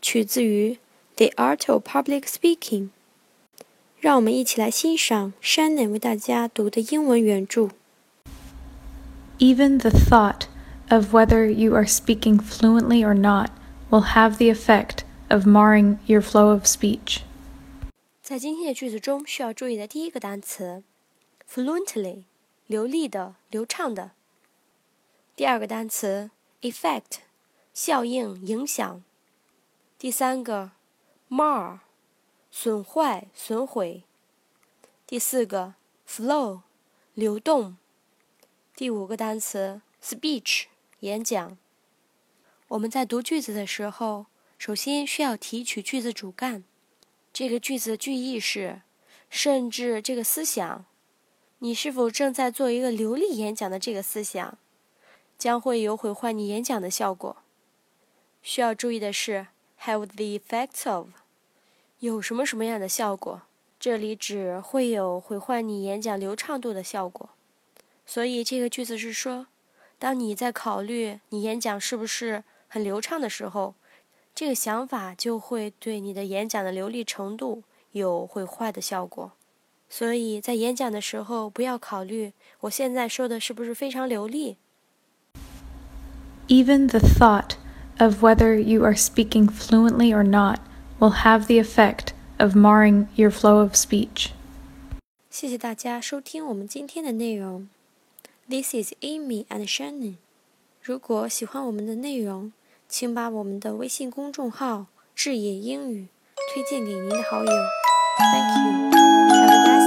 取自于《The Art of Public Speaking》。让我们一起来欣赏 Shannon 为大家读的英文原着。Even the thought of whether you are speaking fluently or not will have the effect of marring your flow of speech. 在今天的句子中，需要注意的第一个单词，fluently，流利的、流畅的。第二个单词，effect， 效应、影响。第三个，mar。损坏、损毁。第四个，flow，流动。第五个单词，speech，演讲。我们在读句子的时候，首先需要提取句子主干。这个句子的句意是，甚至这个思想，你是否正在做一个流利演讲的这个思想，将会有毁坏你演讲的效果。需要注意的是，have the effects of。有什么什么样的效果？这里指会有毁坏你演讲流畅度的效果。所以这个句子是说，当你在考虑你演讲是不是很流畅的时候，这个想法就会对你的演讲的流利程度有毁坏的效果。所以在演讲的时候，不要考虑我现在说的是不是非常流利。Even the thought of whether you are speaking fluently or not. will have the effect of marring your flow of speech. 谢谢大家收听我们今天的内容。This is Amy and Shannon。如果喜欢我们的内容，请把我们的微信公众号“智野英语”推荐给您的好友。Thank you。